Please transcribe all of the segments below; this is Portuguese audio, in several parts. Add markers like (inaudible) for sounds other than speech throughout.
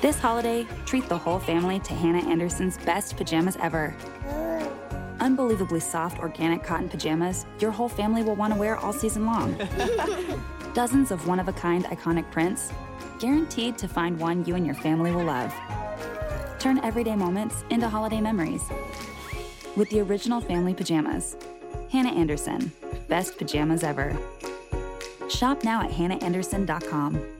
This holiday, treat the whole family to Hannah Anderson's best pajamas ever. Unbelievably soft organic cotton pajamas your whole family will want to wear all season long. (laughs) Dozens of one of a kind iconic prints, guaranteed to find one you and your family will love. Turn everyday moments into holiday memories with the original family pajamas. Hannah Anderson, best pajamas ever. Shop now at hannahanderson.com.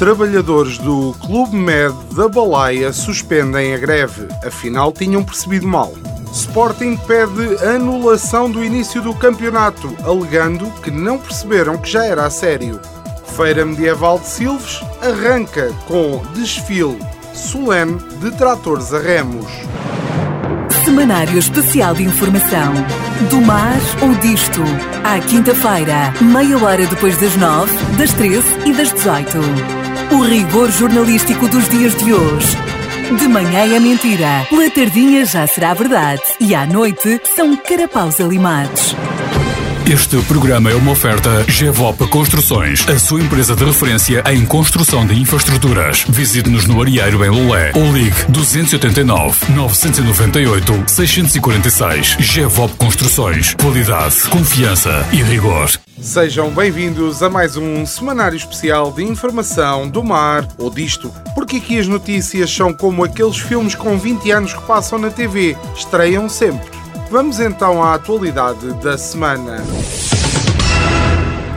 Trabalhadores do Clube Med da Balaia suspendem a greve, afinal tinham percebido mal. Sporting pede anulação do início do campeonato, alegando que não perceberam que já era a sério. Feira Medieval de Silves arranca com desfile solene de tratores a remos. Semanário Especial de Informação. Do mar ou disto. À quinta-feira, meia hora depois das nove, das treze e das dezoito. O rigor jornalístico dos dias de hoje. De manhã é mentira, pela tardinha já será verdade e à noite são carapaus alimados. Este programa é uma oferta GEVOP Construções, a sua empresa de referência em construção de infraestruturas. Visite-nos no Arieiro em Lolé ou ligue 289 998 646. GEVOP Construções. Qualidade, confiança e rigor. Sejam bem-vindos a mais um semanário especial de informação do mar ou disto, porque aqui as notícias são como aqueles filmes com 20 anos que passam na TV, estreiam sempre. Vamos então à atualidade da semana.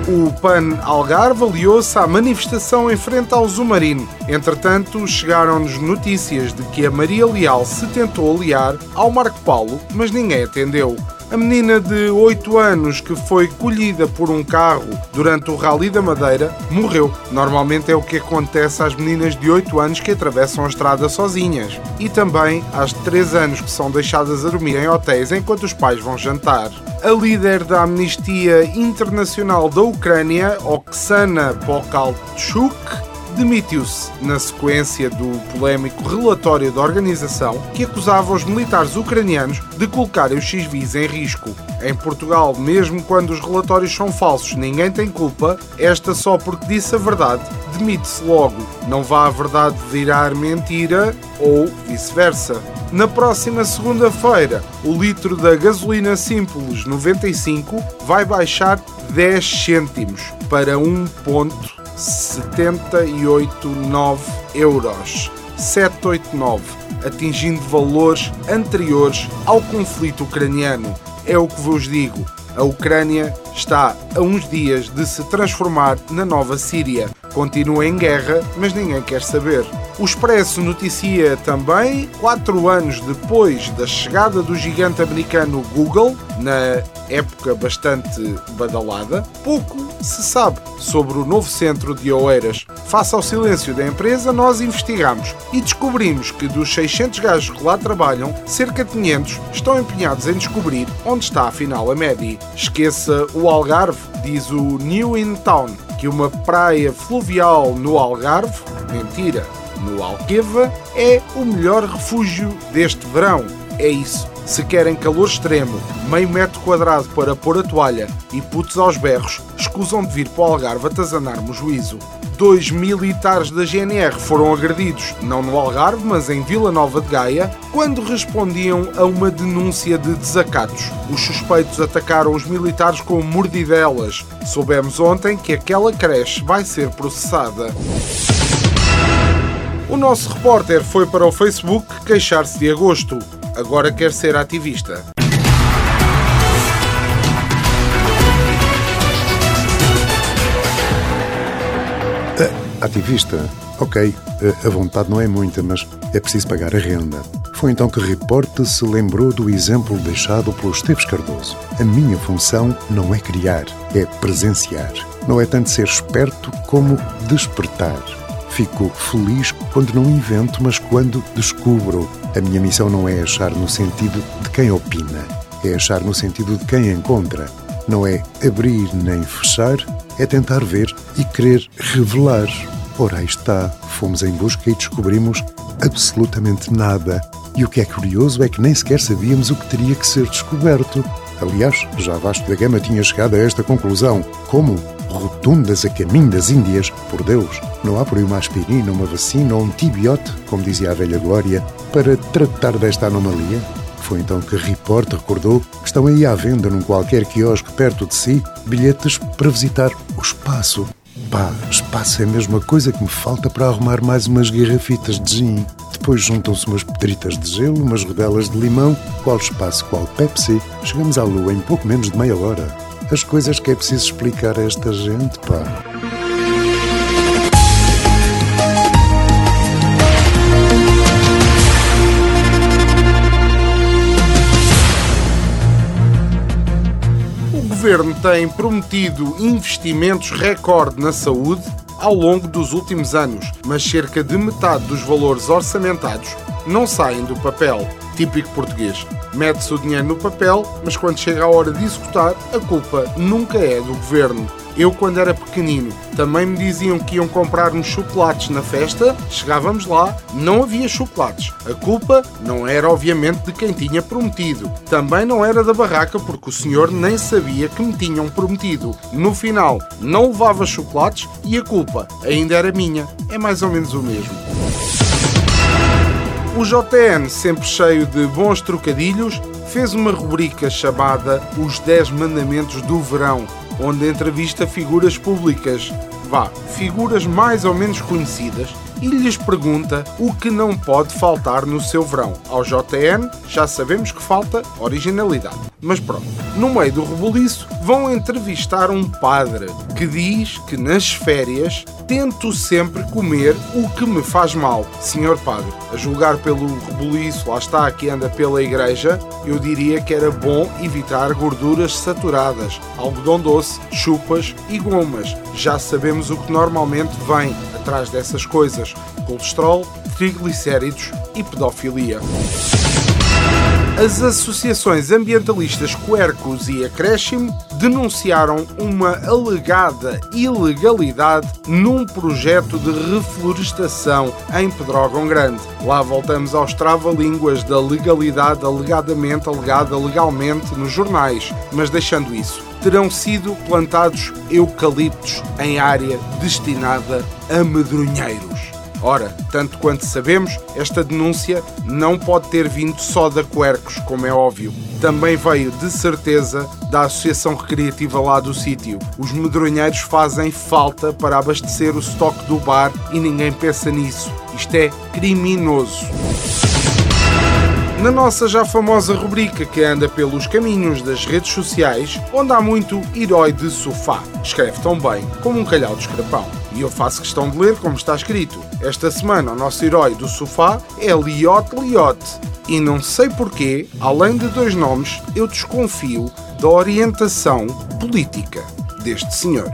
O PAN Algarve aliou-se à manifestação em frente ao Zumarino. Entretanto, chegaram-nos notícias de que a Maria Leal se tentou aliar ao Marco Paulo, mas ninguém atendeu. A menina de 8 anos que foi colhida por um carro durante o Rally da Madeira morreu. Normalmente é o que acontece às meninas de 8 anos que atravessam a estrada sozinhas. E também às de 3 anos que são deixadas a dormir em hotéis enquanto os pais vão jantar. A líder da Amnistia Internacional da Ucrânia, Oksana Pokalchuk, demitiu-se na sequência do polémico relatório da organização que acusava os militares ucranianos de colocarem os civis em risco. Em Portugal, mesmo quando os relatórios são falsos, ninguém tem culpa, esta só porque disse a verdade, demite-se logo. Não vá a verdade virar mentira ou vice-versa. Na próxima segunda-feira, o litro da gasolina Simples 95 vai baixar 10 cêntimos para 1 ponto 789 euros. 789, atingindo valores anteriores ao conflito ucraniano. É o que vos digo. A Ucrânia está a uns dias de se transformar na nova Síria. Continua em guerra, mas ninguém quer saber. O Expresso noticia também, quatro anos depois da chegada do gigante americano Google, na época bastante badalada, pouco se sabe sobre o novo centro de Oeiras. Face ao silêncio da empresa, nós investigamos e descobrimos que dos 600 gajos que lá trabalham, cerca de 500 estão empenhados em descobrir onde está afinal a Medi. Esqueça o Algarve, diz o New In Town, que uma praia fluvial no Algarve, mentira, no Alqueva, é o melhor refúgio deste verão. É isso. Se querem calor extremo, meio metro quadrado para pôr a toalha e putos aos berros, escusam de vir para o Algarve atazanar-me o juízo. Dois militares da GNR foram agredidos, não no Algarve, mas em Vila Nova de Gaia, quando respondiam a uma denúncia de desacatos. Os suspeitos atacaram os militares com mordidelas. Soubemos ontem que aquela creche vai ser processada. O nosso repórter foi para o Facebook queixar-se de agosto. Agora quer ser ativista. Ativista? Ok, a vontade não é muita, mas é preciso pagar a renda. Foi então que Reporte se lembrou do exemplo deixado pelo Esteves Cardoso. A minha função não é criar, é presenciar. Não é tanto ser esperto como despertar. Fico feliz quando não invento, mas quando descubro. A minha missão não é achar no sentido de quem opina, é achar no sentido de quem encontra. Não é abrir nem fechar, é tentar ver e querer revelar. Ora, aí está, fomos em busca e descobrimos absolutamente nada. E o que é curioso é que nem sequer sabíamos o que teria que ser descoberto. Aliás, já Vasco da Gama tinha chegado a esta conclusão. Como? Rotundas a caminho das Índias. Por Deus, não há por aí uma aspirina, uma vacina ou um tibiote, como dizia a velha Glória, para tratar desta anomalia? Foi então que Report recordou que estão aí à venda num qualquer quiosque perto de si bilhetes para visitar o espaço. Pá, espaço é a mesma coisa que me falta para arrumar mais umas garrafitas de gin. Depois juntam-se umas pedritas de gelo, umas rodelas de limão, qual espaço, qual Pepsi. Chegamos à lua em pouco menos de meia hora. As coisas que é preciso explicar a esta gente, pá. O governo tem prometido investimentos recorde na saúde ao longo dos últimos anos, mas cerca de metade dos valores orçamentados não saem do papel. Típico português. Mete-se o dinheiro no papel, mas quando chega a hora de executar, a culpa nunca é do governo. Eu, quando era pequenino, também me diziam que iam comprar-nos chocolates na festa, chegávamos lá, não havia chocolates. A culpa não era, obviamente, de quem tinha prometido. Também não era da barraca, porque o senhor nem sabia que me tinham prometido. No final, não levava chocolates e a culpa ainda era minha. É mais ou menos o mesmo. O JN, sempre cheio de bons trocadilhos, fez uma rubrica chamada Os 10 Mandamentos do Verão, onde entrevista figuras públicas, vá, figuras mais ou menos conhecidas, e lhes pergunta o que não pode faltar no seu verão. Ao JN já sabemos que falta originalidade. Mas pronto, no meio do rebuliço vão entrevistar um padre que diz que nas férias tento sempre comer o que me faz mal. Senhor padre, a julgar pelo rebuliço, lá está, que anda pela igreja, eu diria que era bom evitar gorduras saturadas, algodão doce, chupas e gomas. Já sabemos o que normalmente vem atrás dessas coisas: colesterol, triglicéridos e pedofilia. As associações ambientalistas Quercus e Acréscimo denunciaram uma alegada ilegalidade num projeto de reflorestação em Pedrógão Grande. Lá voltamos aos trava-línguas da legalidade alegadamente, alegada legalmente nos jornais, mas deixando isso. Terão sido plantados eucaliptos em área destinada a medronheiros. Ora, tanto quanto sabemos, esta denúncia não pode ter vindo só da Quercos, como é óbvio. Também veio, de certeza, da Associação Recreativa lá do sítio. Os medronheiros fazem falta para abastecer o estoque do bar e ninguém pensa nisso. Isto é criminoso. Na nossa já famosa rubrica que anda pelos caminhos das redes sociais, onde há muito herói de sofá. Escreve tão bem como um calhau de escrapão. E eu faço questão de ler como está escrito. Esta semana o nosso herói do sofá é Liote Liote. E não sei porquê, além de dois nomes, eu desconfio da orientação política deste senhor.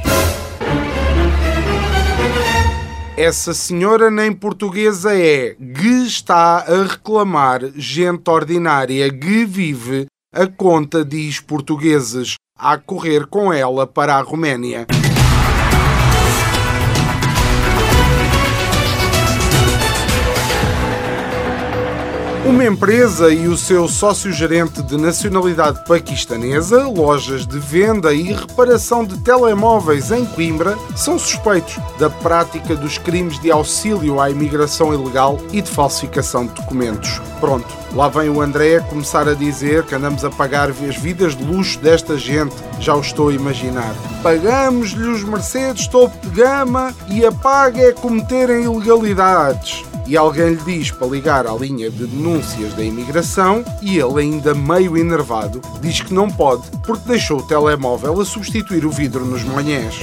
Essa senhora nem portuguesa é, que está a reclamar gente ordinária que vive a conta diz portugueses a correr com ela para a Roménia. Uma empresa e o seu sócio-gerente de nacionalidade paquistanesa, lojas de venda e reparação de telemóveis em Coimbra, são suspeitos da prática dos crimes de auxílio à imigração ilegal e de falsificação de documentos. Pronto, lá vem o André começar a dizer que andamos a pagar as vidas de luxo desta gente. Já o estou a imaginar. Pagamos-lhe os Mercedes topo de gama e a paga é cometerem ilegalidades e alguém lhe diz para ligar à linha de denúncias da imigração e ele, ainda meio enervado, diz que não pode porque deixou o telemóvel a substituir o vidro nos manhãs.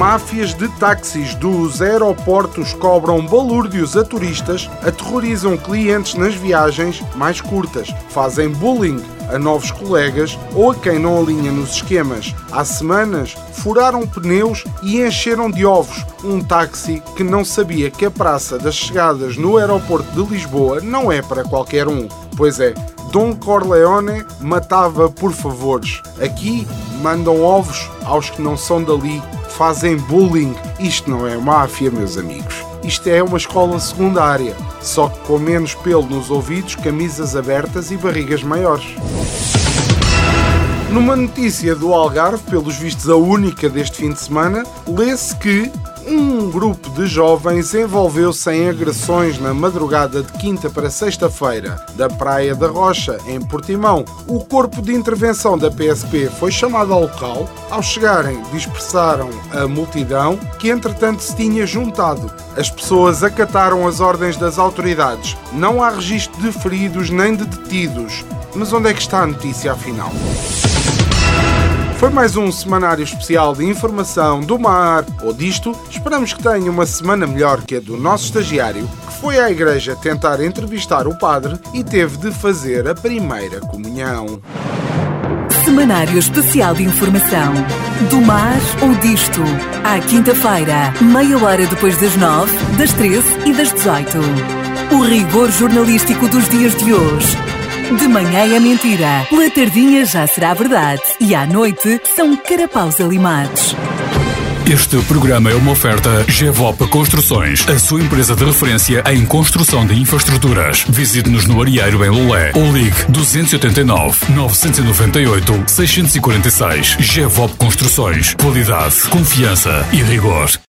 Máfias de táxis dos aeroportos cobram balúrdios a turistas, aterrorizam clientes nas viagens mais curtas, fazem bullying a novos colegas ou a quem não alinha nos esquemas. Há semanas furaram pneus e encheram de ovos um táxi que não sabia que a Praça das Chegadas no aeroporto de Lisboa não é para qualquer um. Pois é, Dom Corleone matava por favores. Aqui mandam ovos aos que não são dali, fazem bullying. Isto não é máfia, meus amigos. Isto é uma escola secundária, só que com menos pelo nos ouvidos, camisas abertas e barrigas maiores. Numa notícia do Algarve, pelos vistos a única deste fim de semana, lê-se que um grupo de jovens envolveu-se em agressões na madrugada de quinta para sexta-feira da Praia da Rocha, em Portimão. O corpo de intervenção da PSP foi chamado ao local. Ao chegarem, dispersaram a multidão, que entretanto se tinha juntado. As pessoas acataram as ordens das autoridades. Não há registro de feridos nem de detidos. Mas onde é que está a notícia afinal? Foi mais um semanário especial de informação do mar ou disto. Esperamos que tenha uma semana melhor que a do nosso estagiário, que foi à igreja tentar entrevistar o padre e teve de fazer a primeira comunhão. Semanário Especial de Informação do mar ou disto. À quinta-feira, meia hora depois das nove, das treze e das dezoito. O rigor jornalístico dos dias de hoje de manhã é mentira, pela tardinha já será verdade e à noite são carapaus alimados. Este programa é uma oferta GEVOP Construções, a sua empresa de referência em construção de infraestruturas. Visite-nos no Arieiro em Lolé ou ligue 289 998 646. GEVOP Construções. Qualidade, confiança e rigor.